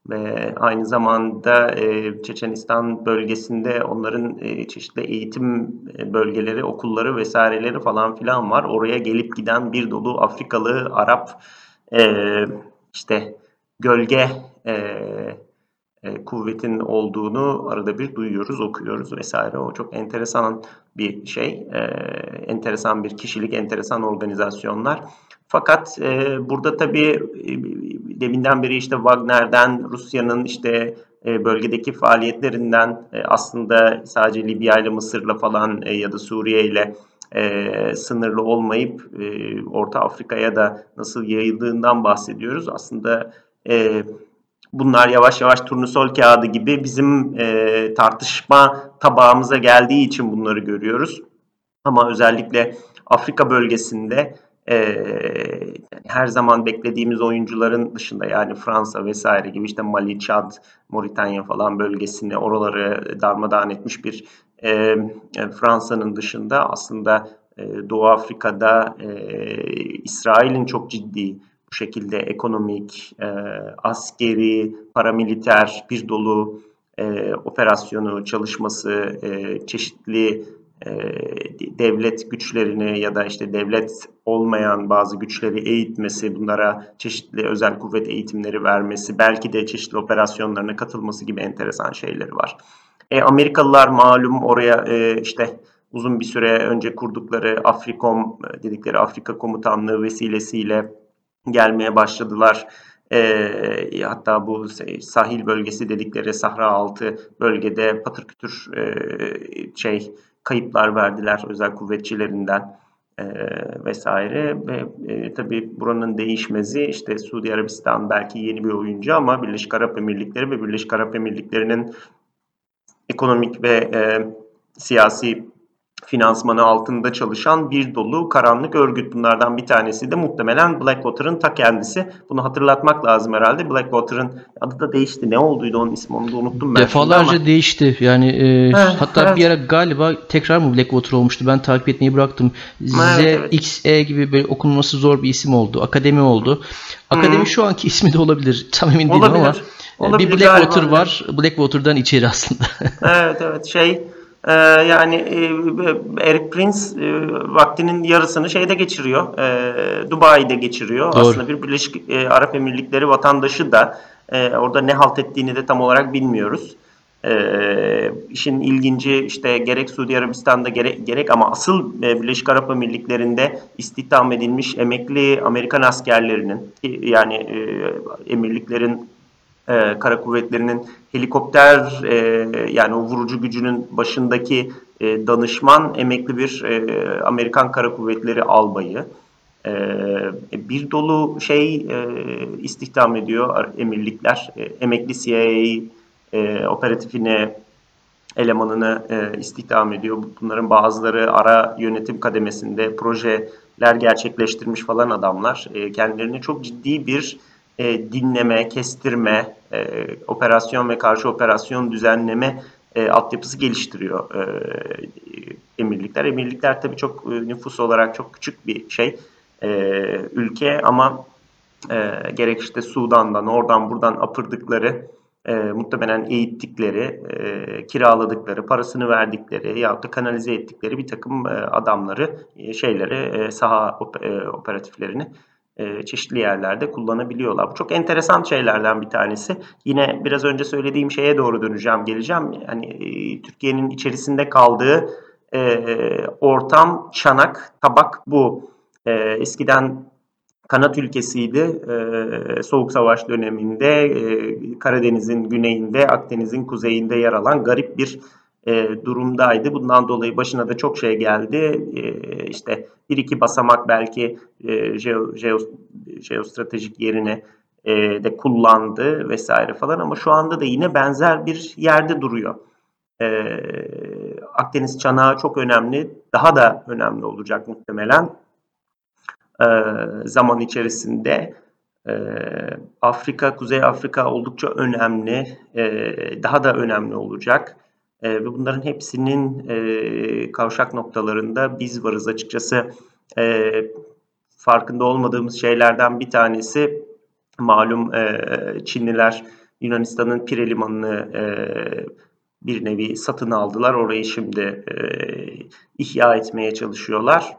ve aynı zamanda e, Çeçenistan bölgesinde onların e, çeşitli eğitim e, bölgeleri, okulları vesaireleri falan filan var. Oraya gelip giden bir dolu Afrikalı, Arap e, işte gölge e, e, kuvvetin olduğunu arada bir duyuyoruz, okuyoruz vesaire. O çok enteresan bir şey, e, enteresan bir kişilik, enteresan organizasyonlar. Fakat e, burada tabii e, deminden beri işte Wagner'den, Rusya'nın işte e, bölgedeki faaliyetlerinden e, aslında sadece Libya ile Mısır'la falan e, ya da Suriye ile e, sınırlı olmayıp e, Orta Afrika'ya da nasıl yayıldığından bahsediyoruz. Aslında e, bunlar yavaş yavaş turnusol kağıdı gibi bizim e, tartışma tabağımıza geldiği için bunları görüyoruz. Ama özellikle Afrika bölgesinde e, her zaman beklediğimiz oyuncuların dışında yani Fransa vesaire gibi işte Mali, Çad, Moritanya falan bölgesini oraları darmadağın etmiş bir e, Fransa'nın dışında aslında e, Doğu Afrika'da e, İsrail'in çok ciddi bu şekilde ekonomik, e, askeri, paramiliter bir dolu e, operasyonu çalışması, e, çeşitli e, devlet güçlerini ya da işte devlet olmayan bazı güçleri eğitmesi, bunlara çeşitli özel kuvvet eğitimleri vermesi, belki de çeşitli operasyonlarına katılması gibi enteresan şeyleri var. E, Amerikalılar malum oraya e, işte uzun bir süre önce kurdukları Afrikom e, dedikleri Afrika Komutanlığı vesilesiyle gelmeye başladılar. E, hatta bu sahil bölgesi dedikleri Sahra altı bölgede patır kütür e, şey kayıplar verdiler özel kuvvetçilerinden e, vesaire ve e, tabii buranın değişmezi işte Suudi Arabistan belki yeni bir oyuncu ama Birleşik Arap Emirlikleri ve Birleşik Arap Emirlikleri'nin ekonomik ve e, siyasi finansmanı altında çalışan bir dolu karanlık örgüt. Bunlardan bir tanesi de muhtemelen Blackwater'ın ta kendisi. Bunu hatırlatmak lazım herhalde. Blackwater'ın adı da değişti. Ne olduydu onun ismi onu da unuttum ben. Defalarca ama. değişti. Yani e, Evet, hatta evet. bir ara galiba tekrar mı Blackwater olmuştu? Ben takip etmeyi bıraktım. Evet, evet. ZXE gibi böyle okunması zor bir isim oldu. Akademi oldu. Akademi Hı. şu anki ismi de olabilir. Tam emin değilim Olabilir. ama e, Olabilir bir Blackwater galiba. var. Blackwater'dan içeri aslında. Evet evet şey e, yani e, Eric Prince e, vaktinin yarısını şeyde geçiriyor. E, Dubai'de geçiriyor. Doğru. Aslında bir Birleşik e, Arap Emirlikleri vatandaşı da e, orada ne halt ettiğini de tam olarak bilmiyoruz. E, işin ilginci işte gerek Suudi Arabistan'da gerek, gerek ama asıl e, Birleşik Arap Emirlikleri'nde istihdam edilmiş emekli Amerikan askerlerinin yani e, emirliklerin e, kara kuvvetlerinin helikopter e, yani o vurucu gücünün başındaki e, danışman emekli bir e, Amerikan kara kuvvetleri albayı. E, bir dolu şey e, istihdam ediyor emirlikler. E, emekli CIA e, operatifine elemanını e, istihdam ediyor. Bunların bazıları ara yönetim kademesinde projeler gerçekleştirmiş falan adamlar. E, kendilerini çok ciddi bir e, dinleme, kestirme, e, operasyon ve karşı operasyon düzenleme e, altyapısı geliştiriyor e, emirlikler. Emirlikler tabii çok e, nüfus olarak çok küçük bir şey e, ülke ama e, gerek işte Sudan'dan, oradan buradan apırdıkları, e, muhtemelen eğittikleri, e, kiraladıkları, parasını verdikleri yahut da kanalize ettikleri bir takım e, adamları, e, şeyleri, e, saha op- e, operatiflerini e, çeşitli yerlerde kullanabiliyorlar. Bu çok enteresan şeylerden bir tanesi. Yine biraz önce söylediğim şeye doğru döneceğim, geleceğim. Yani e, Türkiye'nin içerisinde kaldığı e, ortam, çanak, tabak bu. Eskiden kanat ülkesiydi. Soğuk Savaş döneminde Karadeniz'in güneyinde, Akdeniz'in kuzeyinde yer alan garip bir e, durumdaydı. Bundan dolayı başına da çok şey geldi. E, işte bir iki basamak belki e, jeo, jeo, jeostratejik yerine e, de kullandı vesaire falan ama şu anda da yine benzer bir yerde duruyor. e, Akdeniz çanağı çok önemli. Daha da önemli olacak muhtemelen e, zaman içerisinde. E, Afrika, Kuzey Afrika oldukça önemli. E, daha da önemli olacak. E, ve bunların hepsinin e, kavşak noktalarında biz varız açıkçası. E, farkında olmadığımız şeylerden bir tanesi malum e, Çinliler Yunanistan'ın Pire Limanı'nı e, bir nevi satın aldılar. Orayı şimdi e, ihya etmeye çalışıyorlar.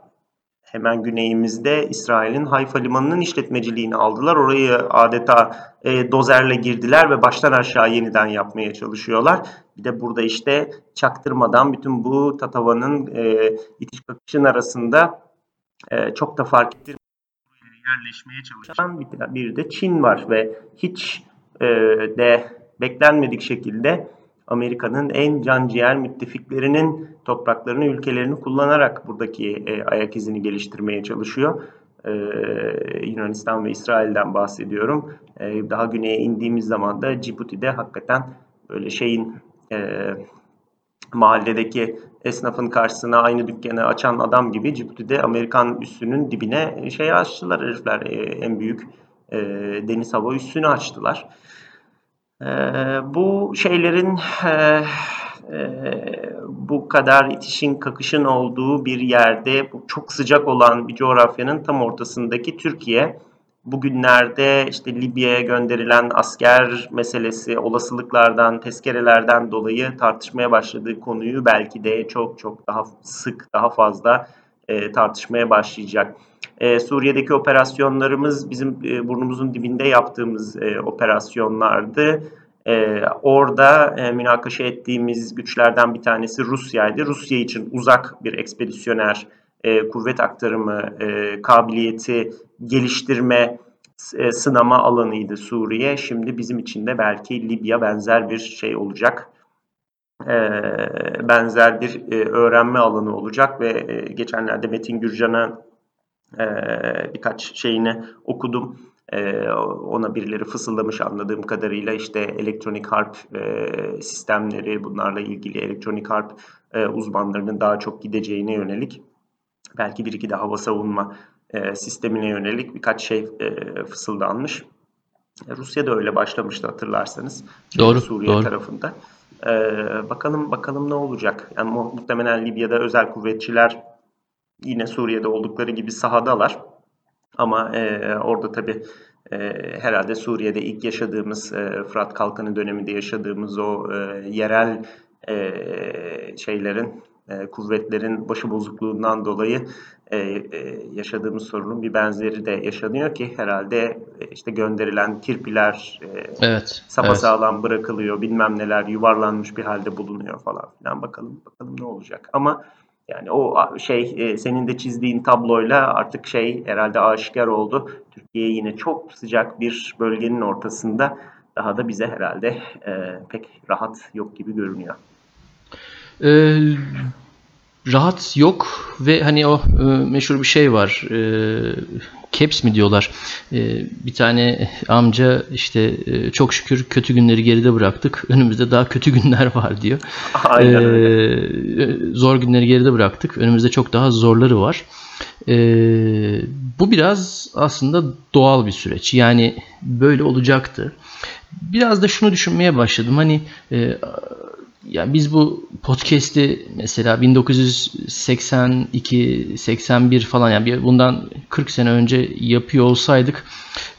Hemen güneyimizde İsrail'in Hayfa Limanı'nın işletmeciliğini aldılar. Orayı adeta e, dozerle girdiler ve baştan aşağı yeniden yapmaya çalışıyorlar. Bir de burada işte çaktırmadan bütün bu Tatava'nın e, itiş kakışın arasında e, çok da fark ettirmeden yerleşmeye çalışan bir, bir de Çin var ve hiç e, de beklenmedik şekilde Amerika'nın en can ciğer müttefiklerinin topraklarını, ülkelerini kullanarak buradaki e, ayak izini geliştirmeye çalışıyor. Ee, Yunanistan ve İsrail'den bahsediyorum. Ee, daha güneye indiğimiz zaman da Cibuti'de hakikaten böyle şeyin e, mahalledeki esnafın karşısına aynı dükkanı açan adam gibi Cibuti'de Amerikan üssünün dibine şey açtılar herifler. E, en büyük e, deniz hava üssünü açtılar. Bu şeylerin e, e, bu kadar itişin kakışın olduğu bir yerde bu çok sıcak olan bir coğrafyanın tam ortasındaki Türkiye bugünlerde işte Libya'ya gönderilen asker meselesi olasılıklardan, tezkerelerden dolayı tartışmaya başladığı konuyu belki de çok çok daha sık, daha fazla e, tartışmaya başlayacak. E, Suriye'deki operasyonlarımız bizim e, burnumuzun dibinde yaptığımız e, operasyonlardı. E, orada e, münakaşa ettiğimiz güçlerden bir tanesi Rusya'ydı. Rusya için uzak bir ekspedisyoner e, kuvvet aktarımı e, kabiliyeti geliştirme e, sınama alanıydı Suriye. Şimdi bizim için de belki Libya benzer bir şey olacak. E, benzer bir e, öğrenme alanı olacak ve e, geçenlerde Metin Gürcan'a e, birkaç şeyini okudum. E, ona birileri fısıldamış anladığım kadarıyla işte elektronik harp e, sistemleri bunlarla ilgili elektronik harp e, uzmanlarının daha çok gideceğine yönelik belki bir iki de hava savunma e, sistemine yönelik birkaç şey e, fısıldanmış. E, Rusya da öyle başlamıştı hatırlarsanız. Doğru. Suriye doğru. tarafında. E, bakalım bakalım ne olacak. Yani muhtemelen Libya'da özel kuvvetçiler yine Suriye'de oldukları gibi sahadalar. Ama e, orada tabii e, herhalde Suriye'de ilk yaşadığımız e, Fırat Kalkanı döneminde yaşadığımız o e, yerel e, şeylerin e, kuvvetlerin başı bozukluğundan dolayı e, e, yaşadığımız sorunun bir benzeri de yaşanıyor ki herhalde e, işte gönderilen kirpiler e, evet, sapasağlam evet. bırakılıyor bilmem neler yuvarlanmış bir halde bulunuyor falan filan bakalım bakalım ne olacak ama yani o şey e, senin de çizdiğin tabloyla artık şey herhalde aşikar oldu. Türkiye yine çok sıcak bir bölgenin ortasında daha da bize herhalde e, pek rahat yok gibi görünüyor. Ee, rahat yok ve hani o e, meşhur bir şey var. E, caps mi diyorlar. E, bir tane amca işte e, çok şükür kötü günleri geride bıraktık. Önümüzde daha kötü günler var diyor. Aynen öyle. E, zor günleri geride bıraktık. Önümüzde çok daha zorları var. E, bu biraz aslında doğal bir süreç. Yani böyle olacaktı. Biraz da şunu düşünmeye başladım. Hani e, yani biz bu podcast'i mesela 1982 81 falan yani bundan 40 sene önce yapıyor olsaydık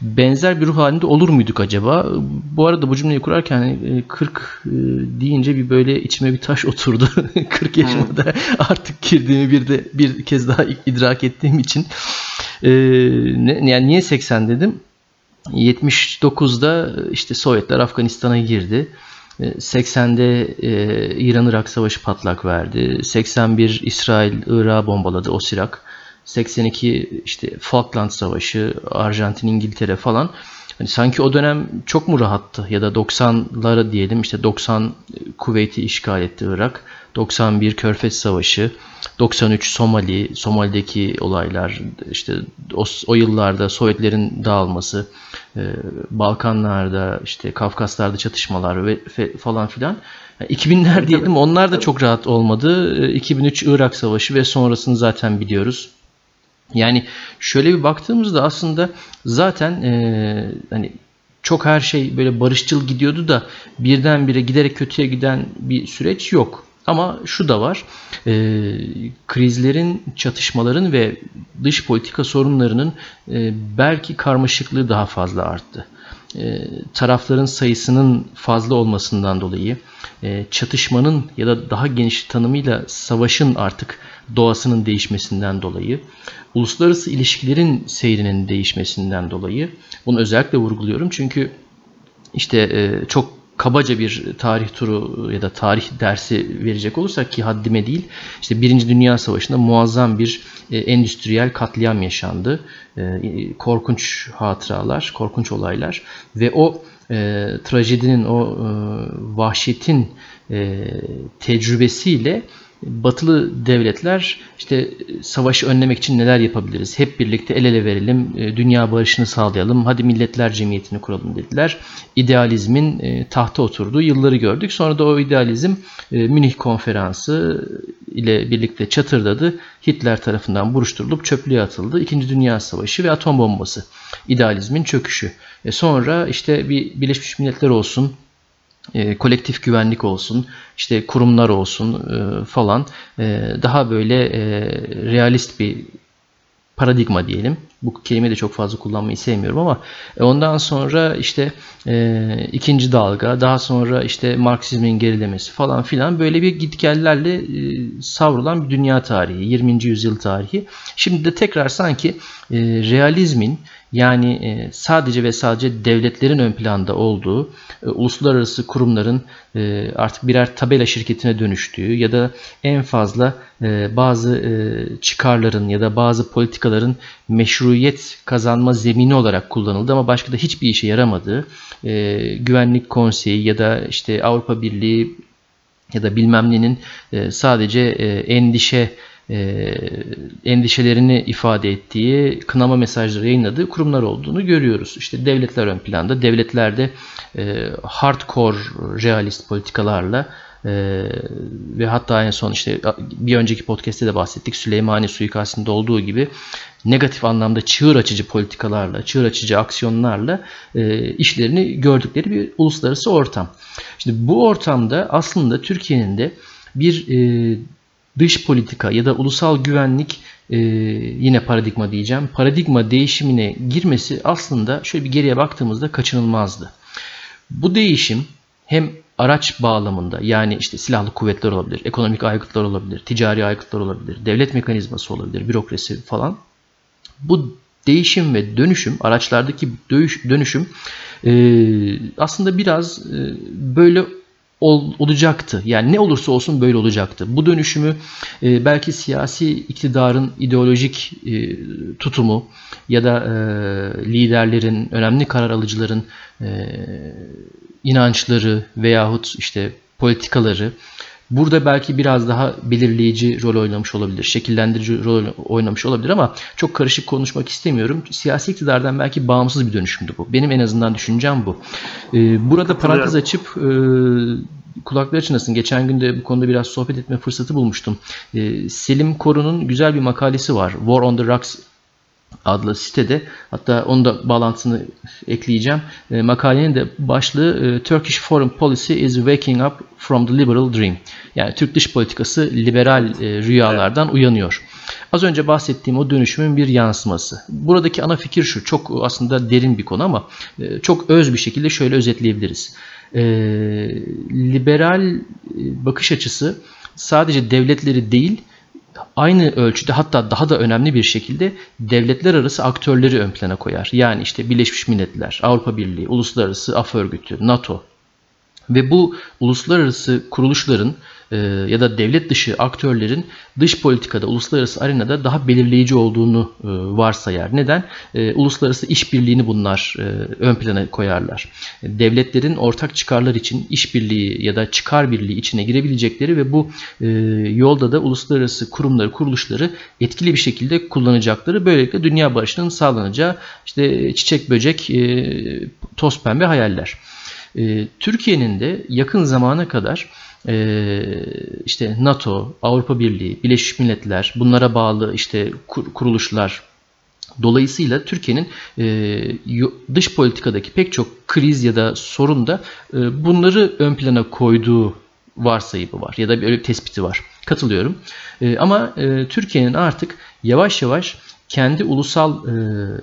benzer bir ruh halinde olur muyduk acaba? Bu arada bu cümleyi kurarken 40 e, deyince bir böyle içime bir taş oturdu. 40 yaşımda artık girdiğimi bir de bir kez daha idrak ettiğim için. Ee, ne, yani niye 80 dedim? 79'da işte Sovyetler Afganistan'a girdi. 80'de e, İran-Irak savaşı patlak verdi. 81 İsrail Irak'ı bombaladı o Sirak. 82 işte Falkland Savaşı, Arjantin, İngiltere falan. Hani sanki o dönem çok mu rahattı ya da 90'lara diyelim işte 90 Kuveyt'i işgal etti Irak. 91 Körfez Savaşı, 93 Somali, Somali'deki olaylar, işte o, o yıllarda Sovyetlerin dağılması, Balkanlarda, işte Kafkaslar'da çatışmalar ve falan filan. 2000'ler diyelim onlar da çok rahat olmadı. 2003 Irak Savaşı ve sonrasını zaten biliyoruz. Yani şöyle bir baktığımızda aslında zaten e, hani çok her şey böyle barışçıl gidiyordu da birdenbire giderek kötüye giden bir süreç yok. Ama şu da var, e, krizlerin, çatışmaların ve dış politika sorunlarının e, belki karmaşıklığı daha fazla arttı. E, tarafların sayısının fazla olmasından dolayı, e, çatışmanın ya da daha geniş tanımıyla savaşın artık doğasının değişmesinden dolayı, uluslararası ilişkilerin seyrinin değişmesinden dolayı, bunu özellikle vurguluyorum çünkü işte e, çok kabaca bir tarih turu ya da tarih dersi verecek olursak ki haddime değil işte Birinci Dünya Savaşı'nda muazzam bir e, endüstriyel katliam yaşandı. E, korkunç hatıralar, korkunç olaylar ve o e, trajedinin, o e, vahşetin e, tecrübesiyle batılı devletler işte savaşı önlemek için neler yapabiliriz? Hep birlikte el ele verelim, e, dünya barışını sağlayalım, hadi milletler cemiyetini kuralım dediler. İdealizmin e, tahta oturduğu yılları gördük. Sonra da o idealizm e, Münih konferansı ile birlikte çatırdadı. Hitler tarafından buruşturulup çöplüğe atıldı. İkinci Dünya Savaşı ve atom bombası. İdealizmin çöküşü. Sonra işte bir Birleşmiş Milletler olsun, e, kolektif güvenlik olsun, işte kurumlar olsun e, falan e, daha böyle e, realist bir paradigma diyelim. Bu kelimeyi de çok fazla kullanmayı sevmiyorum ama e, ondan sonra işte e, ikinci dalga, daha sonra işte Marksizmin gerilemesi falan filan böyle bir gitgellerle e, savrulan bir dünya tarihi, 20. yüzyıl tarihi. Şimdi de tekrar sanki e, realizmin yani e, sadece ve sadece devletlerin ön planda olduğu, e, uluslararası kurumların e, artık birer tabela şirketine dönüştüğü ya da en fazla bazı çıkarların ya da bazı politikaların meşruiyet kazanma zemini olarak kullanıldı ama başka da hiçbir işe yaramadığı Güvenlik Konseyi ya da işte Avrupa Birliği ya da bilmem nenin sadece endişe e, endişelerini ifade ettiği, kınama mesajları yayınladığı kurumlar olduğunu görüyoruz. İşte devletler ön planda. Devletlerde e, hardcore realist politikalarla e, ve hatta en son işte bir önceki podcast'te de bahsettik. Süleymani suikastinde olduğu gibi negatif anlamda çığır açıcı politikalarla, çığır açıcı aksiyonlarla e, işlerini gördükleri bir uluslararası ortam. Şimdi bu ortamda aslında Türkiye'nin de bir e, dış politika ya da ulusal güvenlik e, yine paradigma diyeceğim. Paradigma değişimine girmesi aslında şöyle bir geriye baktığımızda kaçınılmazdı. Bu değişim hem araç bağlamında yani işte silahlı kuvvetler olabilir, ekonomik aygıtlar olabilir, ticari aygıtlar olabilir, devlet mekanizması olabilir, bürokrasi falan. Bu değişim ve dönüşüm, araçlardaki dönüşüm e, aslında biraz e, böyle ol, olacaktı. Yani ne olursa olsun böyle olacaktı. Bu dönüşümü e, belki siyasi iktidarın ideolojik e, tutumu ya da e, liderlerin, önemli karar alıcıların e, inançları veyahut işte politikaları Burada belki biraz daha belirleyici rol oynamış olabilir, şekillendirici rol oynamış olabilir ama çok karışık konuşmak istemiyorum. Siyasi iktidardan belki bağımsız bir dönüşümdü bu. Benim en azından düşüncem bu. Ee, burada parantez açıp e, kulakları çınlasın. Geçen gün de bu konuda biraz sohbet etme fırsatı bulmuştum. Ee, Selim Koru'nun güzel bir makalesi var. War on the Rocks adlı sitede hatta onu da bağlantısını ekleyeceğim. E, makalenin de başlığı e, Turkish Foreign Policy is Waking Up from the Liberal Dream. Yani Türk dış politikası liberal e, rüyalardan evet. uyanıyor. Az önce bahsettiğim o dönüşümün bir yansıması. Buradaki ana fikir şu. Çok aslında derin bir konu ama e, çok öz bir şekilde şöyle özetleyebiliriz. E, liberal e, bakış açısı sadece devletleri değil aynı ölçüde hatta daha da önemli bir şekilde devletler arası aktörleri ön plana koyar. Yani işte Birleşmiş Milletler, Avrupa Birliği, Uluslararası Af Örgütü, NATO ve bu uluslararası kuruluşların ya da devlet dışı aktörlerin dış politikada, uluslararası arenada daha belirleyici olduğunu e, varsayar. Neden? E, uluslararası işbirliğini bunlar e, ön plana koyarlar. Devletlerin ortak çıkarlar için işbirliği ya da çıkar birliği içine girebilecekleri ve bu e, yolda da uluslararası kurumları, kuruluşları etkili bir şekilde kullanacakları, böylelikle dünya barışının sağlanacağı işte çiçek böcek, e, toz pembe hayaller. E, Türkiye'nin de yakın zamana kadar e, işte NATO, Avrupa Birliği, Birleşmiş Milletler, bunlara bağlı işte kuruluşlar, Dolayısıyla Türkiye'nin e, dış politikadaki pek çok kriz ya da sorun da e, bunları ön plana koyduğu varsayımı var ya da böyle bir tespiti var. Katılıyorum. E, ama Türkiye'nin artık yavaş yavaş kendi ulusal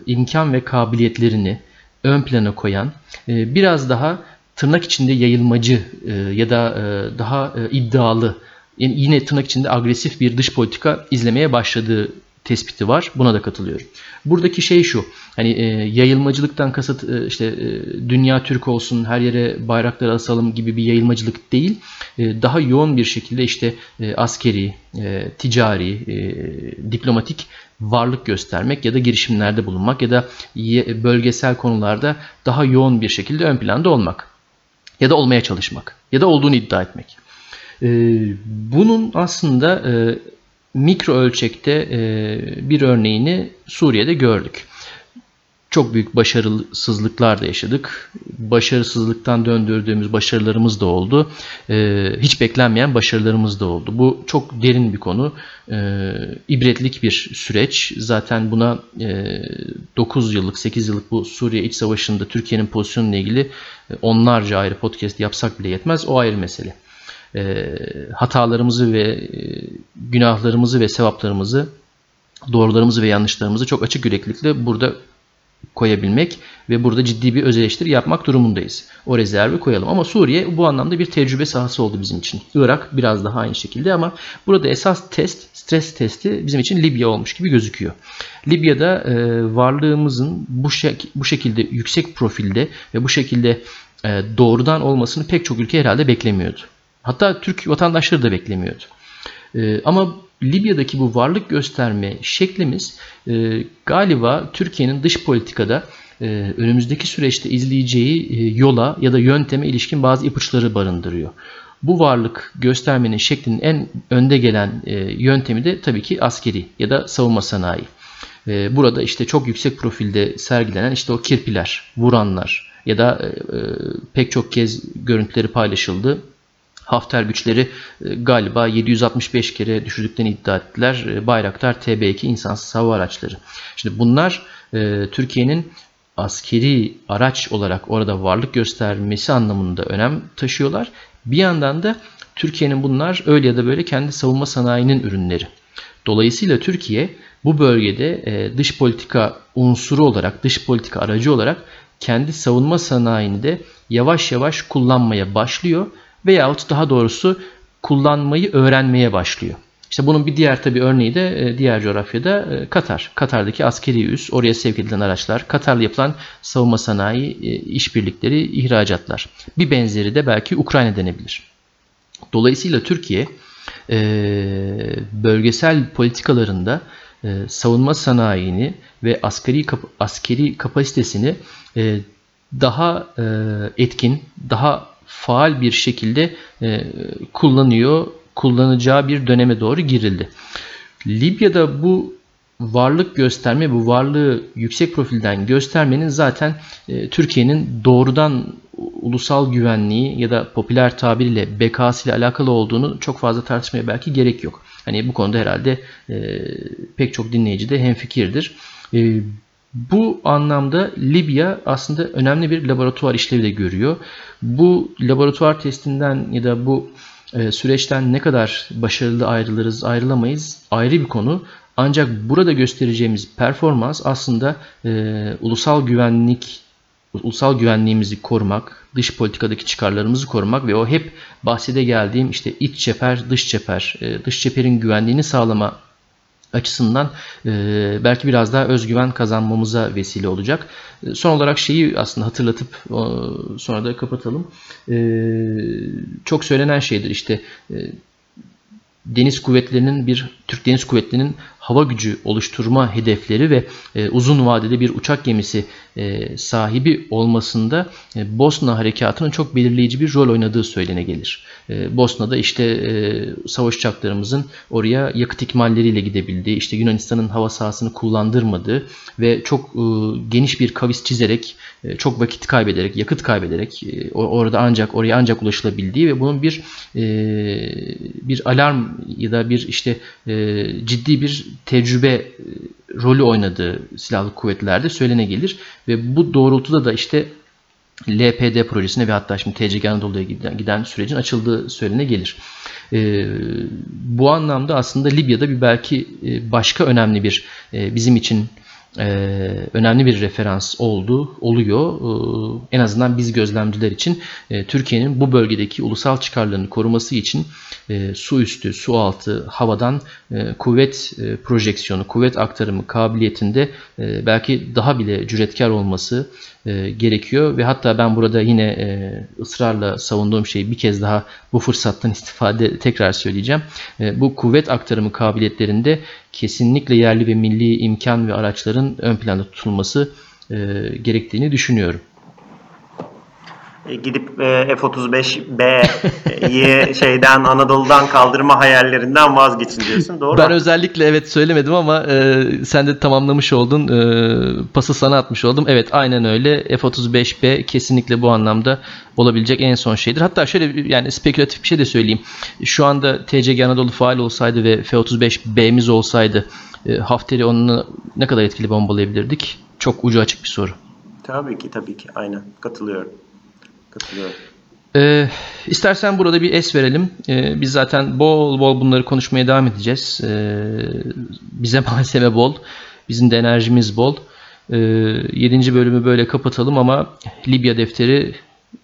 imkan ve kabiliyetlerini ön plana koyan, biraz daha tırnak içinde yayılmacı e, ya da e, daha e, iddialı, yani yine tırnak içinde agresif bir dış politika izlemeye başladığı tespiti var. Buna da katılıyorum. Buradaki şey şu. Hani e, yayılmacılıktan kasıt e, işte e, dünya Türk olsun, her yere bayrakları asalım gibi bir yayılmacılık değil. E, daha yoğun bir şekilde işte e, askeri, e, ticari, e, diplomatik varlık göstermek ya da girişimlerde bulunmak ya da bölgesel konularda daha yoğun bir şekilde ön planda olmak ya da olmaya çalışmak ya da olduğunu iddia etmek. E, bunun aslında e, mikro ölçekte e, bir örneğini Suriye'de gördük. Çok büyük başarısızlıklar da yaşadık. Başarısızlıktan döndürdüğümüz başarılarımız da oldu. E, hiç beklenmeyen başarılarımız da oldu. Bu çok derin bir konu. E, ibretlik bir süreç. Zaten buna 9 yıllık, 8 yıllık bu Suriye iç savaşında Türkiye'nin pozisyonuyla ilgili onlarca ayrı podcast yapsak bile yetmez. O ayrı mesele e, hatalarımızı ve e, günahlarımızı ve sevaplarımızı, doğrularımızı ve yanlışlarımızı çok açık yüreklilikle burada koyabilmek ve burada ciddi bir öz eleştiri yapmak durumundayız. O rezervi koyalım. Ama Suriye bu anlamda bir tecrübe sahası oldu bizim için. Irak biraz daha aynı şekilde ama burada esas test, stres testi bizim için Libya olmuş gibi gözüküyor. Libya'da e, varlığımızın bu, şek bu şekilde yüksek profilde ve bu şekilde e, doğrudan olmasını pek çok ülke herhalde beklemiyordu. Hatta Türk vatandaşları da beklemiyordu. E, ama Libya'daki bu varlık gösterme şeklimiz e, galiba Türkiye'nin dış politikada e, önümüzdeki süreçte izleyeceği e, yola ya da yönteme ilişkin bazı ipuçları barındırıyor. Bu varlık göstermenin şeklinin en önde gelen e, yöntemi de tabii ki askeri ya da savunma sanayi. E, burada işte çok yüksek profilde sergilenen işte o kirpiler, vuranlar ya da e, e pek çok kez görüntüleri paylaşıldı Hafter güçleri e, galiba 765 kere düşürdüklerini iddia ettiler. E, Bayraktar TB2 insansız hava araçları. Şimdi bunlar e, Türkiye'nin askeri araç olarak orada varlık göstermesi anlamında önem taşıyorlar. Bir yandan da Türkiye'nin bunlar öyle ya da böyle kendi savunma sanayinin ürünleri. Dolayısıyla Türkiye bu bölgede dış politika unsuru olarak, dış politika aracı olarak kendi savunma sanayini de yavaş yavaş kullanmaya başlıyor veyahut daha doğrusu kullanmayı öğrenmeye başlıyor. İşte bunun bir diğer tabi örneği de e, diğer coğrafyada e, Katar. Katar'daki askeri üs, oraya sevk edilen araçlar, Katar'la yapılan savunma sanayi e, işbirlikleri, ihracatlar. Bir benzeri de belki Ukrayna denebilir. Dolayısıyla Türkiye bölgesel politikalarında savunma sanayini ve askeri askeri kapasitesini daha etkin, daha faal bir şekilde e, kullanıyor, kullanacağı bir döneme doğru girildi. Libya'da bu varlık gösterme, bu varlığı yüksek profilden göstermenin zaten e, Türkiye'nin doğrudan ulusal güvenliği ya da popüler tabiriyle bekası ile alakalı olduğunu çok fazla tartışmaya belki gerek yok. Hani bu konuda herhalde e, pek çok dinleyici de hemfikirdir. E, bu anlamda Libya aslında önemli bir laboratuvar işlevi de görüyor. Bu laboratuvar testinden ya da bu e, süreçten ne kadar başarılı ayrılırız, ayrılamayız ayrı bir konu. Ancak burada göstereceğimiz performans aslında e, ulusal güvenlik, ulusal güvenliğimizi korumak, dış politikadaki çıkarlarımızı korumak ve o hep bahsede geldiğim işte iç çeper, dış çeper, e, dış çeperin güvenliğini sağlama açısından e, belki biraz daha özgüven kazanmamıza vesile olacak. E, son olarak şeyi aslında hatırlatıp sonra da kapatalım. E, çok söylenen şeydir işte deniz kuvvetlerinin bir Türk Deniz Kuvvetleri'nin hava gücü oluşturma hedefleri ve e, uzun vadede bir uçak gemisi e, sahibi olmasında e, Bosna harekatının çok belirleyici bir rol oynadığı söylene gelir. E, Bosna'da işte e, savaş uçaklarımızın oraya yakıt ikmalleriyle gidebildiği, işte Yunanistan'ın hava sahasını kullandırmadığı ve çok e, geniş bir kavis çizerek, e, çok vakit kaybederek, yakıt kaybederek e, orada ancak oraya ancak ulaşılabildiği ve bunun bir e, bir alarm ya da bir işte e, ciddi bir tecrübe rolü oynadığı silahlı kuvvetlerde söylene gelir ve bu doğrultuda da işte LPD projesine ve hatta şimdi TCG Anadolu'ya giden, sürecin açıldığı söylene gelir. Bu anlamda aslında Libya'da bir belki başka önemli bir bizim için önemli bir referans oldu, oluyor. E, en azından biz gözlemciler için e, Türkiye'nin bu bölgedeki ulusal çıkarlarını koruması için e, su üstü, su altı, havadan e, kuvvet projeksiyonu, kuvvet aktarımı kabiliyetinde belki daha bile cüretkar olması e, gerekiyor ve hatta ben burada yine e, ısrarla savunduğum şeyi bir kez daha bu fırsattan istifade tekrar söyleyeceğim. E, bu kuvvet aktarımı kabiliyetlerinde kesinlikle yerli ve milli imkan ve araçların ön planda tutulması e, gerektiğini düşünüyorum. E, Gidip e, F-35B'yi şeyden Anadolu'dan kaldırma hayallerinden vazgeçin diyorsun. Doğru Ben mu? özellikle evet söylemedim ama e, sen de tamamlamış oldun. E, pası sana atmış oldum. Evet aynen öyle. F-35B kesinlikle bu anlamda olabilecek en son şeydir. Hatta şöyle yani spekülatif bir şey de söyleyeyim. Şu anda TCG Anadolu faal olsaydı ve F-35B'miz olsaydı e, Hafter'i onunla ne kadar etkili bombalayabilirdik? Çok ucu açık bir soru. Tabii ki tabii ki aynen katılıyorum. Katılıyorum. Ee, istersen burada bir es verelim. Ee, biz zaten bol bol bunları konuşmaya devam edeceğiz. Ee, bize malzeme bol. Bizim de enerjimiz bol. Ee, 7. bölümü böyle kapatalım ama Libya defteri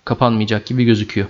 kapanmayacak gibi gözüküyor.